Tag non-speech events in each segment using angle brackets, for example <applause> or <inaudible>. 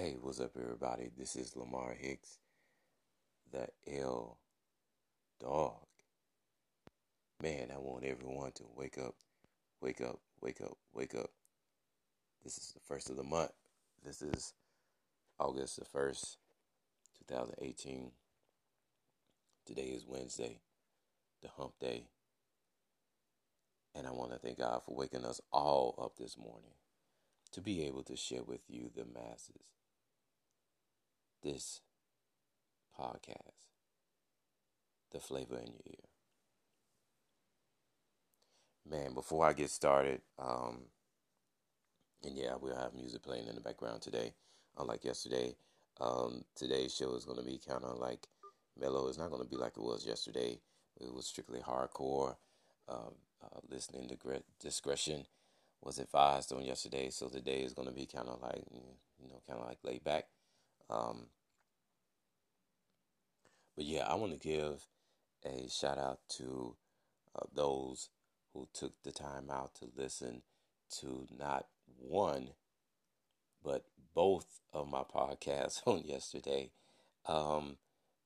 Hey, what's up, everybody? This is Lamar Hicks, the L Dog. Man, I want everyone to wake up, wake up, wake up, wake up. This is the first of the month. This is August the 1st, 2018. Today is Wednesday, the hump day. And I want to thank God for waking us all up this morning to be able to share with you, the masses, this podcast, the flavor in your ear. Man, before I get started, um, and yeah, we'll have music playing in the background today, unlike yesterday. Um, today's show is going to be kind of like mellow. It's not going to be like it was yesterday. It was strictly hardcore. Um, uh, listening to discretion was advised on yesterday, so today is going to be kind of like you know, kind of like laid back. Um, but yeah, I want to give a shout out to uh, those who took the time out to listen to not one, but both of my podcasts <laughs> on yesterday. Um,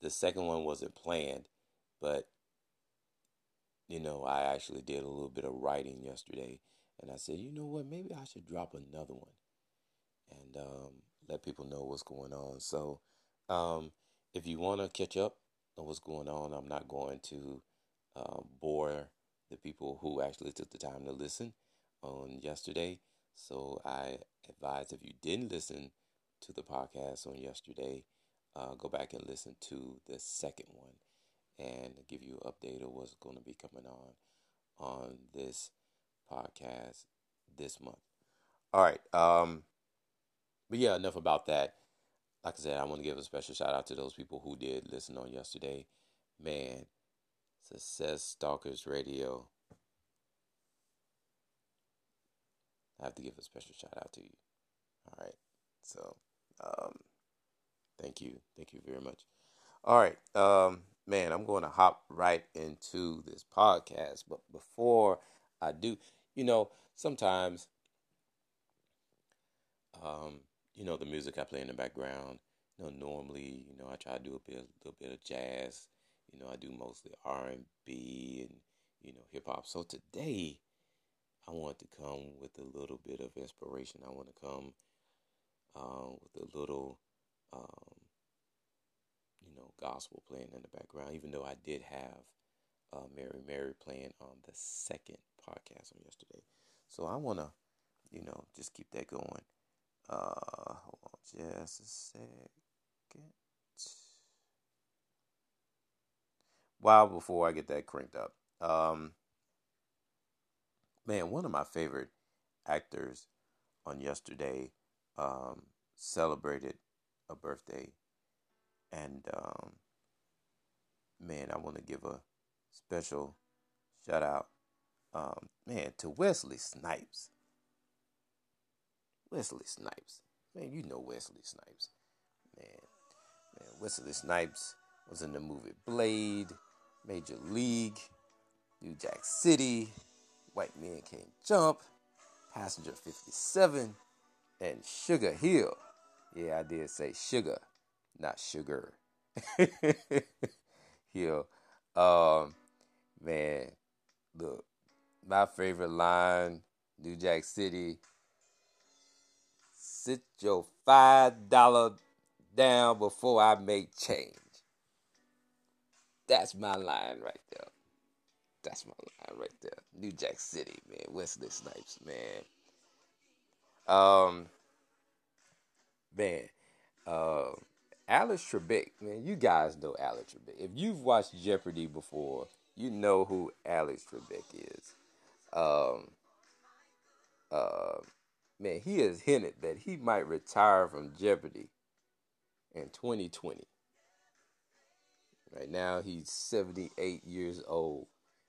the second one wasn't planned, but you know, I actually did a little bit of writing yesterday, and I said, you know what, maybe I should drop another one and um, let people know what's going on. So, um, if you want to catch up on what's going on, I'm not going to uh, bore the people who actually took the time to listen on yesterday. So, I advise if you didn't listen to the podcast on yesterday, uh, go back and listen to the second one and give you an update of what's going to be coming on on this podcast this month. All right. Um, but yeah, enough about that. Like I said, I want to give a special shout out to those people who did listen on yesterday. Man, Success Stalkers Radio. I have to give a special shout out to you. All right. So, um, thank you. Thank you very much. All right. Um, man, I'm going to hop right into this podcast. But before I do, you know, sometimes, um, you know, the music I play in the background, you know, normally, you know, I try to do a bit, a little bit of jazz. You know, I do mostly R and B and you know hip hop. So today, I want to come with a little bit of inspiration. I want to come um, with a little um, you know, gospel playing in the background, even though I did have uh, Mary Mary playing on the second podcast on yesterday. So I want to, you know, just keep that going. Uh, hold on just a second. While before I get that cranked up, um, man, one of my favorite actors on yesterday um, celebrated a birthday and um, man, I want to give a special shout out, um, man, to Wesley Snipes. Wesley Snipes, man, you know Wesley Snipes, man, man. Wesley Snipes was in the movie Blade, Major League, New Jack City, White Men Can't Jump, Passenger 57, and Sugar Hill. Yeah, I did say sugar not sugar. <laughs> Yo, um, man, look, my favorite line, New Jack City. Sit your five dollar down before I make change. That's my line right there. That's my line right there. New Jack City, man. Wesley Snipes, man. Um, man. Uh, Alex Trebek, man, you guys know Alex Trebek. If you've watched Jeopardy before, you know who Alex Trebek is. Um, uh, man, he has hinted that he might retire from Jeopardy in 2020. Right now, he's 78 years old.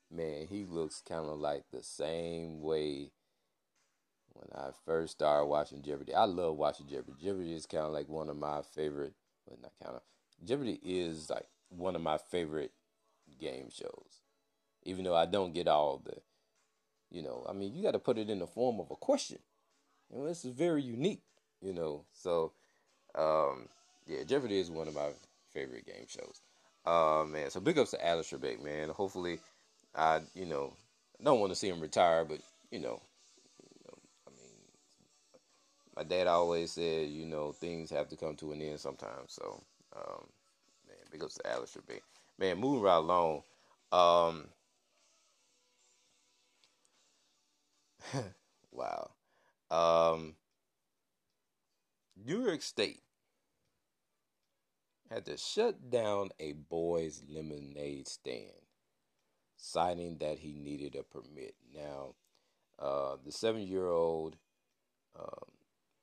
Man, he looks kind of like the same way when I first started watching Jeopardy. I love watching Jeopardy. Jeopardy is kind of like one of my favorite but not kind of. Jeopardy is like one of my favorite game shows. Even though I don't get all the, you know, I mean, you got to put it in the form of a question. You know, this is very unique, you know. So, Um, yeah, Jeopardy is one of my favorite game shows. Uh, man, so big ups to Alex Trebek, man. Hopefully, I, you know, don't want to see him retire, but you know, you know, I mean, my dad always said, you know, things have to come to an end sometimes. So, um, man, big ups to Alex Trebek. Man, moving right along. Um, <laughs> wow. Um, New York State had to shut down a boy's lemonade stand, citing that he needed a permit. Now, uh, the seven year old um,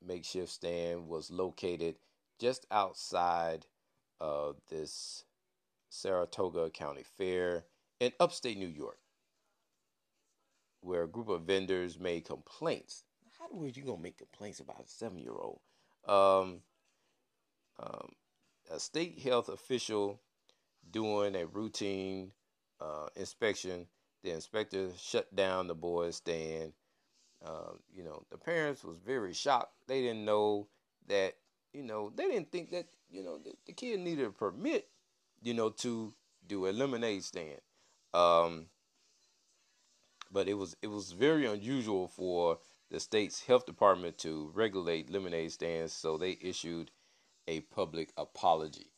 makeshift stand was located just outside of this Saratoga County Fair in upstate New York, where a group of vendors made complaints. Are you gonna make complaints about a seven year old? Um, um, a state health official doing a routine uh, inspection. The inspector shut down the boys' stand. Um, you know, the parents was very shocked. They didn't know that. You know, they didn't think that. You know, the, the kid needed a permit. You know, to do a lemonade stand. Um, but it was it was very unusual for the state's health department to regulate lemonade stands, so they issued a public apology.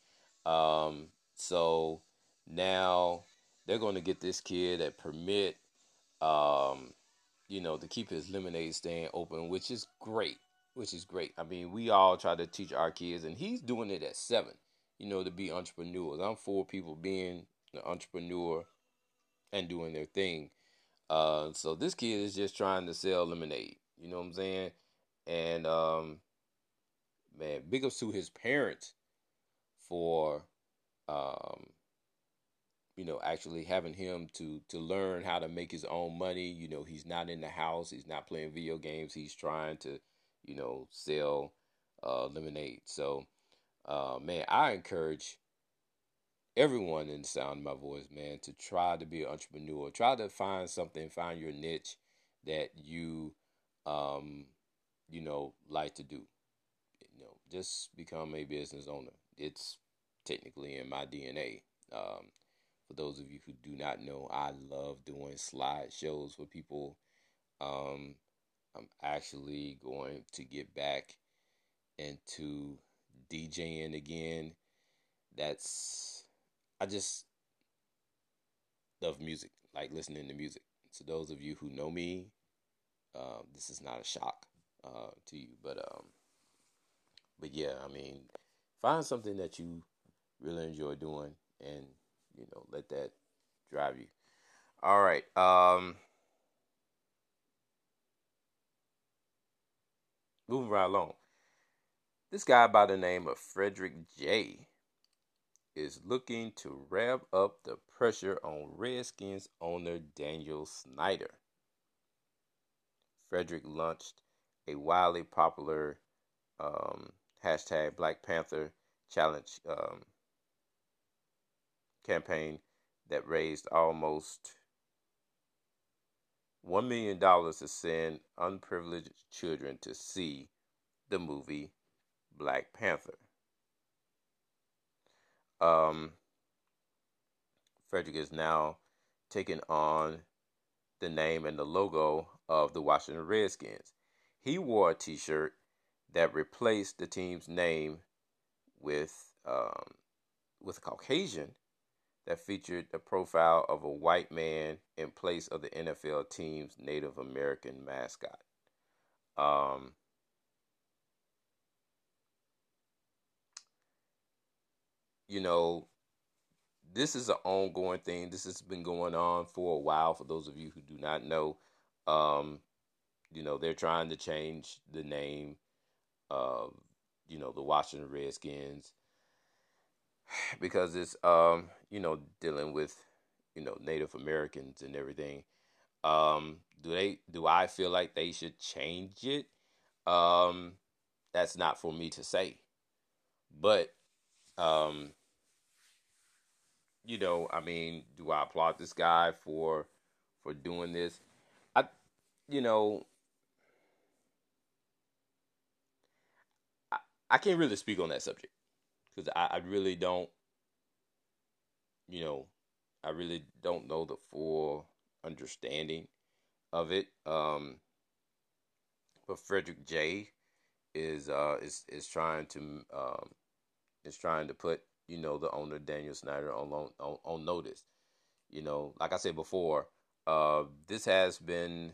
Um, so now they're going to get this kid a permit, um, you know, to keep his lemonade stand open, which is great. Which is great. I mean, we all try to teach our kids, and he's doing it at seven, you know, to be entrepreneurs. I'm for people being an entrepreneur and doing their thing. Uh, so this kid is just trying to sell lemonade. You know what I'm saying? And um, man, big ups to his parents for um, you know, actually having him to to learn how to make his own money. You know, he's not in the house, he's not playing video games, he's trying to, you know, sell uh, lemonade. So, uh, man, I encourage everyone in the sound of my voice, man, to try to be an entrepreneur. Try to find something, find your niche that you, um, you know, like to do. You know, just become a business owner. It's technically in my DNA. Um, for those of you who do not know, I love doing slide shows for people. Um, I'm actually going to get back into DJing again. That's I just love music, like listening to music. So those of you who know me, uh, this is not a shock uh, to you, but um, but yeah, I mean, find something that you really enjoy doing, and you know, let that drive you. All right. Um, moving right along. This guy by the name of Frederick J is looking to rev up the pressure on Redskins owner Daniel Snyder. Frederick launched a wildly popular um, hashtag Black Panther challenge um, campaign that raised almost $1 million to send unprivileged children to see the movie Black Panther. Um, Frederick is now taking on the name and the logo of the Washington Redskins. He wore a t shirt that replaced the team's name with um, with Caucasian that featured a profile of a white man in place of the NFL team's Native American mascot. Um, you know, this is an ongoing thing. This has been going on for a while. For those of you who do not know, um, you know, they're trying to change the name of, you know, the Washington Redskins because it's, um, you know, dealing with, you know, Native Americans and everything. Um, do they? Do I feel like they should change it? Um, that's not for me to say, but um, you know, I mean, do I applaud this guy for for doing this? You know, I, I can't really speak on that subject because I, I really don't, you know, I really don't know the full understanding of it. Um, but Frederick J is uh is is trying to um is trying to put you know the owner Daniel Snyder on on on notice. You know, like I said before, uh, this has been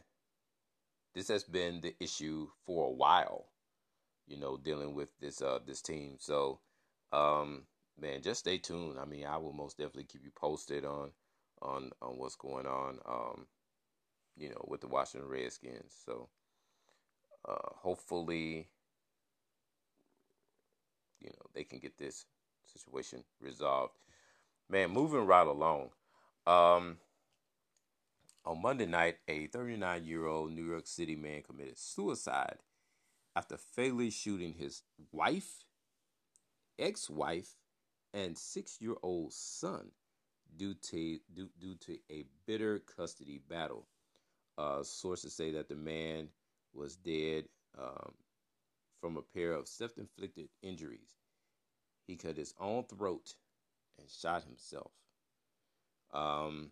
this has been the issue for a while. You know, dealing with this uh this team. So, um, man, just stay tuned. I mean, I will most definitely keep you posted on on on what's going on. Um, you know, with the Washington Redskins. So, uh, hopefully, you know, they can get this situation resolved. Man, moving right along. Um, on Monday night, a 39 year old New York City man committed suicide after fatally shooting his wife, ex wife, and six year old son due to, due, due to a bitter custody battle. Uh, sources say that the man was dead um, from a pair of self inflicted injuries. He cut his own throat and shot himself. Um,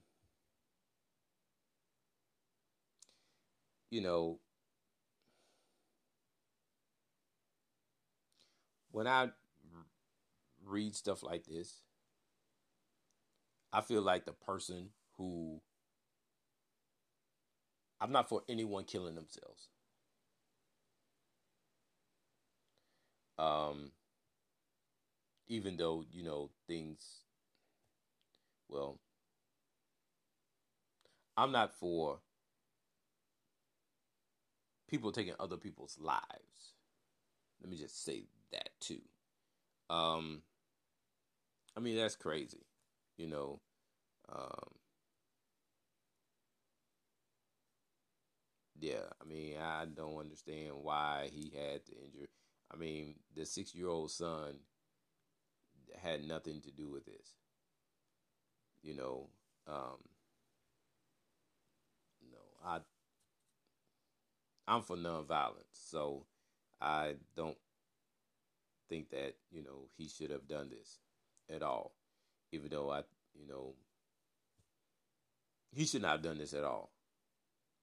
you know, when I read stuff like this, I feel like the person who I'm not for anyone killing themselves. Um, even though, you know, things, well, I'm not for people taking other people's lives. Let me just say that too. Um, I mean, that's crazy, you know. Um, yeah, I mean, I don't understand why he had to injure. I mean, the six year old son had nothing to do with this. You know, um, no, I, I'm for nonviolence, so I don't think that you know he should have done this at all. Even though I, you know, he should not have done this at all.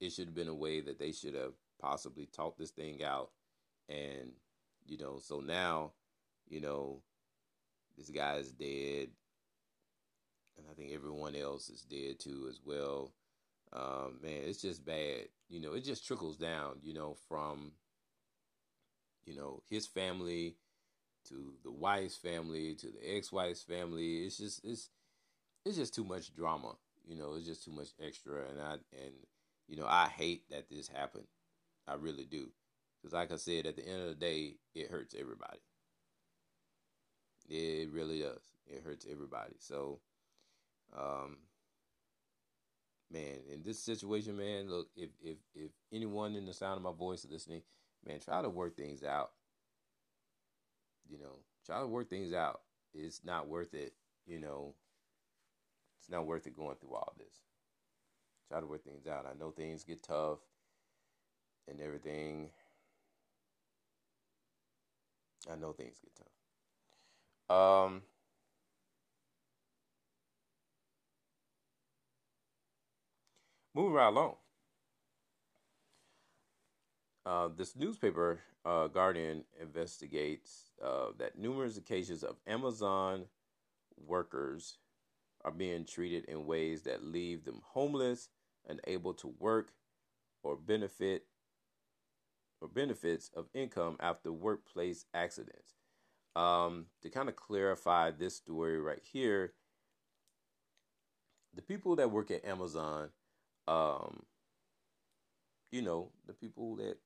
It should have been a way that they should have possibly talked this thing out, and you know, so now, you know, this guy is dead, and I think everyone else is dead too as well. Um, man, it's just bad. You know, it just trickles down. You know, from you know his family to the wife's family to the ex-wife's family. It's just it's it's just too much drama. You know, it's just too much extra, and I and you know I hate that this happened. I really do, because like I said, at the end of the day, it hurts everybody. It really does. It hurts everybody. So, um, man, in this situation, man, look, if if if anyone in the sound of my voice is listening, man, try to work things out. You know, try to work things out. It's not worth it. You know, it's not worth it going through all this. Try to work things out. I know things get tough and everything. I know things get tough. Um, moving right along. Uh, this newspaper, uh, Guardian, investigates uh, that numerous occasions of Amazon workers are being treated in ways that leave them homeless, unable to work, or benefit or benefits of income after workplace accidents. Um, to kind of clarify this story right here, the people that work at Amazon, um, you know, the people that,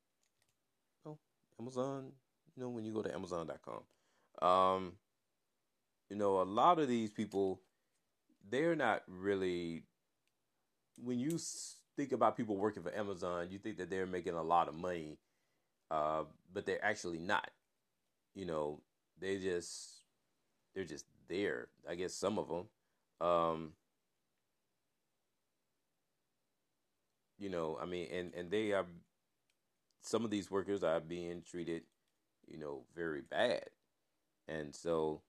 oh, Amazon, you know, when you go to Amazon.com, um, you know, a lot of these people, they're not really, when you think about people working for Amazon, you think that they're making a lot of money, uh, but they're actually not. You know, they just they're just there. I guess some of them. Um, you know, I mean, and and they are some of these workers are being treated, you know, very bad. And so,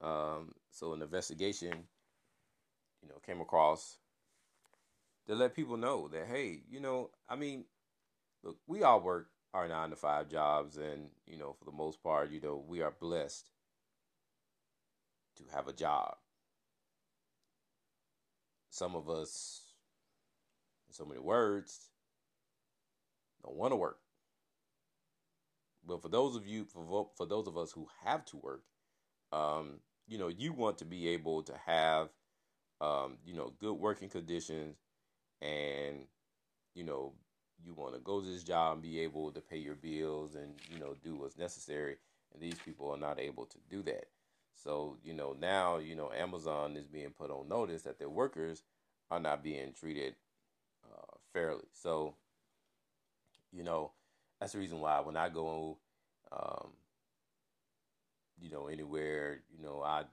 um, so an investigation, you know, came across to let people know that, hey, you know, I mean, look, we all work our nine to five jobs, and you know, for the most part, you know, we are blessed to have a job. Some of us, in so many words, don't want to work. But for those of you, for for those of us who have to work, um, you know, you want to be able to have, um, you know, good working conditions, and you know, you want to go to this job and be able to pay your bills and you know do what's necessary. And these people are not able to do that. So you know now you know Amazon is being put on notice that their workers are not being treated fairly. So you know that's the reason why when I go, um, you know, anywhere, you know, I,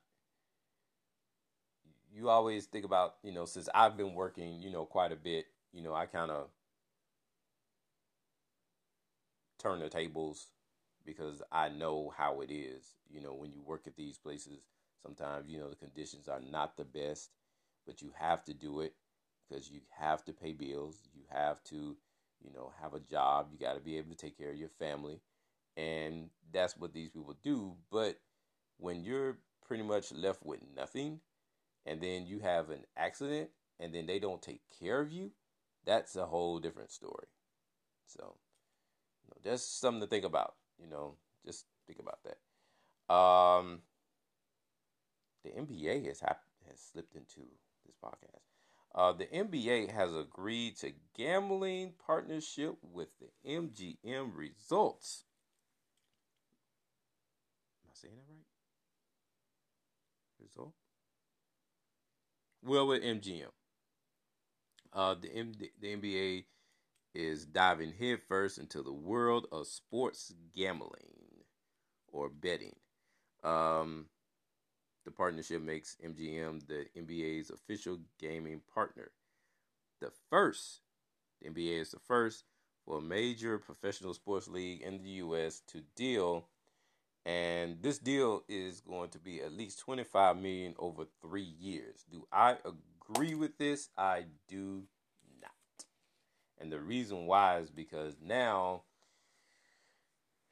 you always think about, you know, since I've been working, you know, quite a bit, you know, I kind of turn the tables because I know how it is. You know, when you work at these places, sometimes, you know, the conditions are not the best, but you have to do it because you have to pay bills. You have to, you know, have a job. You got to be able to take care of your family. And that's what these people do. But when you're pretty much left with nothing and then you have an accident and then they don't take care of you, that's a whole different story. So, you know, that's something to think about. You know, just think about that. Um, the NBA has has slipped into this podcast. Uh, the NBA has agreed to gambling partnership with the MGM results. Am I saying that right? Result? Well, with MGM. Uh, the, M- the NBA is diving headfirst into the world of sports gambling or betting. Um, the partnership makes MGM the NBA's official gaming partner. The first, the NBA is the first for a major professional sports league in the U.S. to deal, and this deal is going to be at least 25 million over three years. Do I agree with this? I do not. And the reason why is because now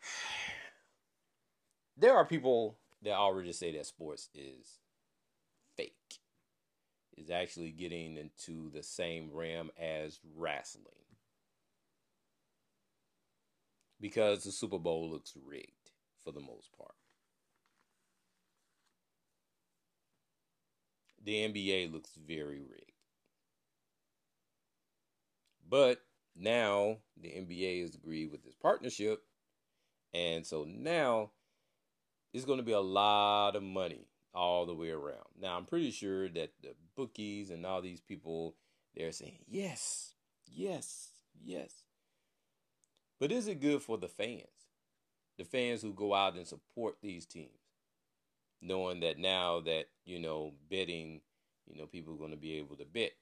<sighs> there are people they already say that sports is fake, is actually getting into the same realm as wrestling. Because the Super Bowl looks rigged for the most part. The NBA looks very rigged. But now the NBA has agreed with this partnership. And so now it's going to be a lot of money all the way around. Now, I'm pretty sure that the bookies and all these people, they're saying, yes, yes, yes. But is it good for the fans? The fans who go out and support these teams, knowing that now that, you know, betting, you know, people are going to be able to bet.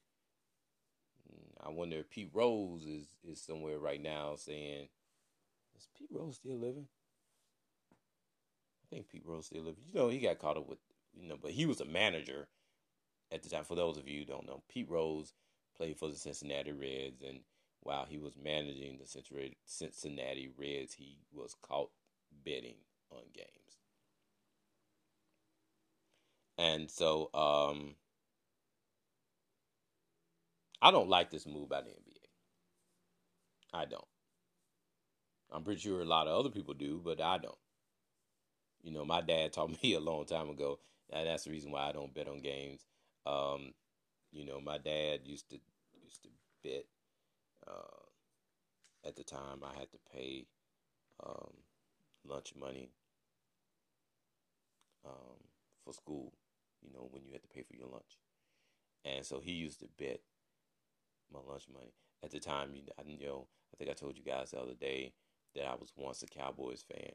Mm, I wonder if Pete Rose is, is somewhere right now saying, is Pete Rose still living? Think Pete Rose still lives. You know, he got caught up with, you know, but he was a manager at the time. For those of you who don't know, Pete Rose played for the Cincinnati Reds, and while he was managing the Cincinnati Reds, he was caught betting on games. And so, um, I don't like this move by the NBA. I don't. I'm pretty sure a lot of other people do, but I don't. You know, my dad taught <laughs> me a long time ago, and that's the reason why I don't bet on games. Um, you know, my dad used to used to bet. Uh, at the time, I had to pay um, lunch money um, for school. You know, when you had to pay for your lunch, and so he used to bet my lunch money. At the time, you you know, I think I told you guys the other day that I was once a Cowboys fan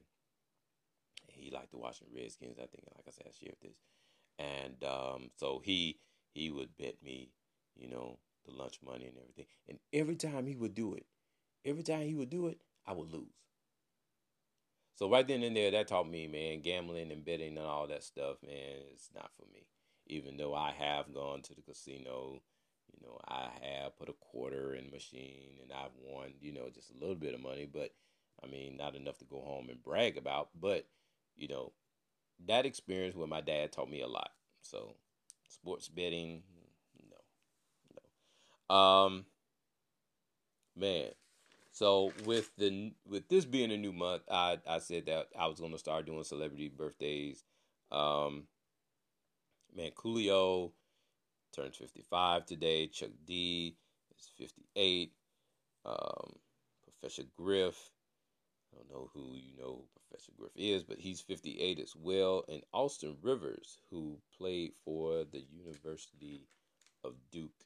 he liked the Washington Redskins. I think, like I said, I shared this, and um, so he he would bet me, you know, the lunch money and everything. And every time he would do it, every time he would do it, I would lose. So right then and there, that taught me, man, gambling and betting and all that stuff, man, it's not for me. Even though I have gone to the casino, you know, I have put a quarter in the machine and I've won, you know, just a little bit of money, but I mean, not enough to go home and brag about. But, you know, that experience with my dad taught me a lot. So, sports betting, no, no. Um, man, so with the with this being a new month, I I said that I was gonna start doing celebrity birthdays. Um, man, Coolio turns fifty five today. Chuck D is fifty eight. Um, Professor Griff. Don't know who you know who Professor Griff is, but he's 58 as well. And Austin Rivers, who played for the University of Duke,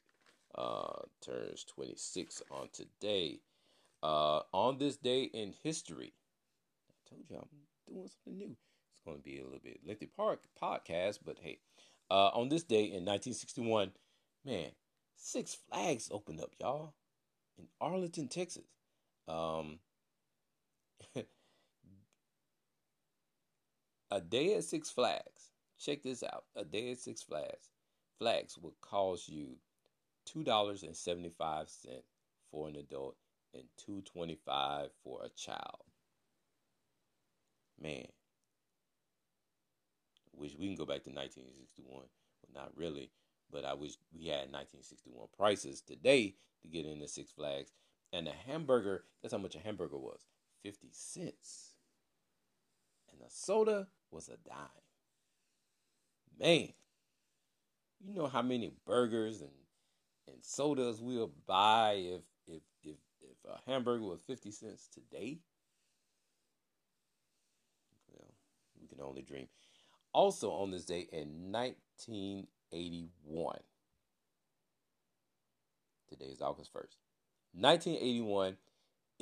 uh, turns 26 on today. Uh, on this day in history, I told you I'm doing something new. It's going to be a little bit lengthy park podcast, but hey, uh, on this day in 1961, man, Six Flags opened up, y'all, in Arlington, Texas. Um, a day at Six Flags. Check this out. A day at Six Flags. Flags will cost you two dollars and seventy five cent for an adult and 225 for a child. Man. Wish we can go back to 1961. Well, not really, but I wish we had 1961 prices today to get into Six Flags. And a hamburger, that's how much a hamburger was 50 cents. And a soda was a dime. Man, you know how many burgers and, and sodas we'll buy if if if a hamburger was 50 cents today, well, we can only dream. Also, on this day in 1981, today is August 1st, 1981,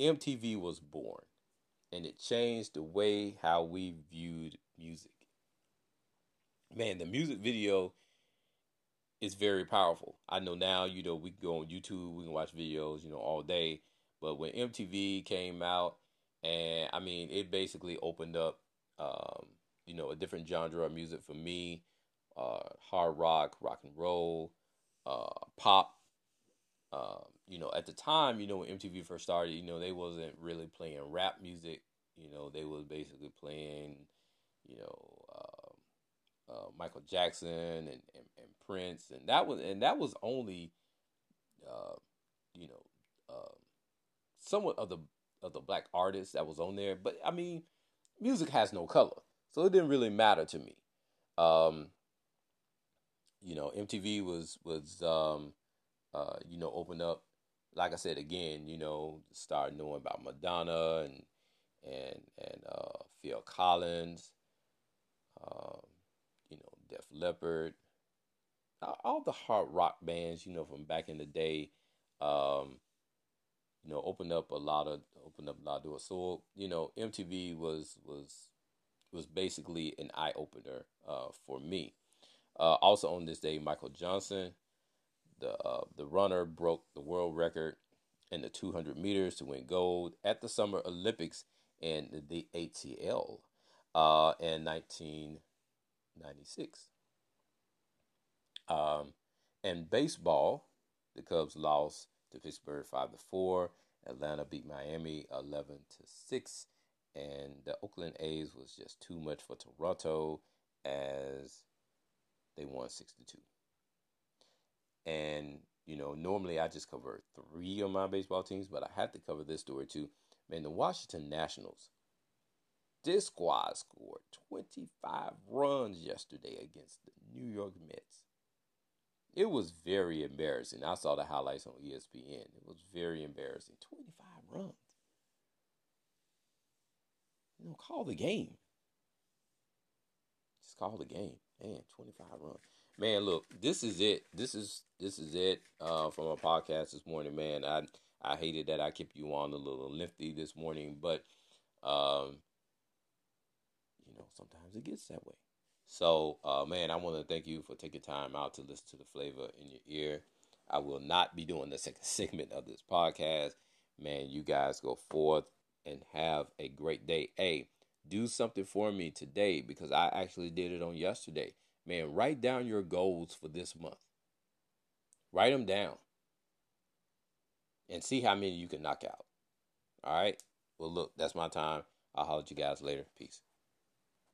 MTV was born and it changed the way how we viewed music. Man, the music video is very powerful. I know now, you know, we can go on YouTube, we can watch videos, you know, all day. But when MTV came out, and I mean, it basically opened up, um, you know, a different genre of music for me uh, hard rock, rock and roll, uh, pop. Uh, you know, at the time, you know, when MTV first started, you know, they wasn't really playing rap music. You know, they was basically playing, you know, uh, uh, Michael Jackson and, and, and, Prince, and that was and that was only, uh, you know, um, somewhat of the of the black artists that was on there. But I mean, music has no color, so it didn't really matter to me. Um, you know, MTV was was um, uh, you know opened up. Like I said again, you know, start knowing about Madonna and and and uh, Phil Collins, um, you know, Def Leppard, all the hard rock bands, you know, from back in the day. Um, you know, opened up a lot of opened up a lot of doors. So you know, MTV was was was basically an eye opener uh, for me. Uh, also on this day, Michael Johnson, the uh, the runner, broke the world record in the 200 meters to win gold at the Summer Olympics in the ATL uh, in 1996. Um, and baseball, the Cubs lost to Pittsburgh 5 to 4. Atlanta beat Miami 11 to 6 and the Oakland A's was just too much for Toronto as they won 6 to 2. And you know, normally I just cover 3 of my baseball teams, but I had to cover this story too. Man, the Washington Nationals this squad scored 25 runs yesterday against the New York Mets it was very embarrassing. I saw the highlights on ESPN. It was very embarrassing. 25 runs. You know, call the game. Just call the game. Man, 25 runs. Man, look, this is it. This is this is it uh, from our podcast this morning, man. I I hated that I kept you on a little lengthy this morning, but um, know, sometimes it gets that way. So, uh, man, I want to thank you for taking time out to listen to the flavor in your ear. I will not be doing the second <laughs> segment of this podcast. Man, you guys go forth and have a great day. Hey, do something for me today because I actually did it on yesterday. Man, write down your goals for this month. Write them down and see how many you can knock out. All right. Well, look, that's my time. I'll holler at you guys later. Peace.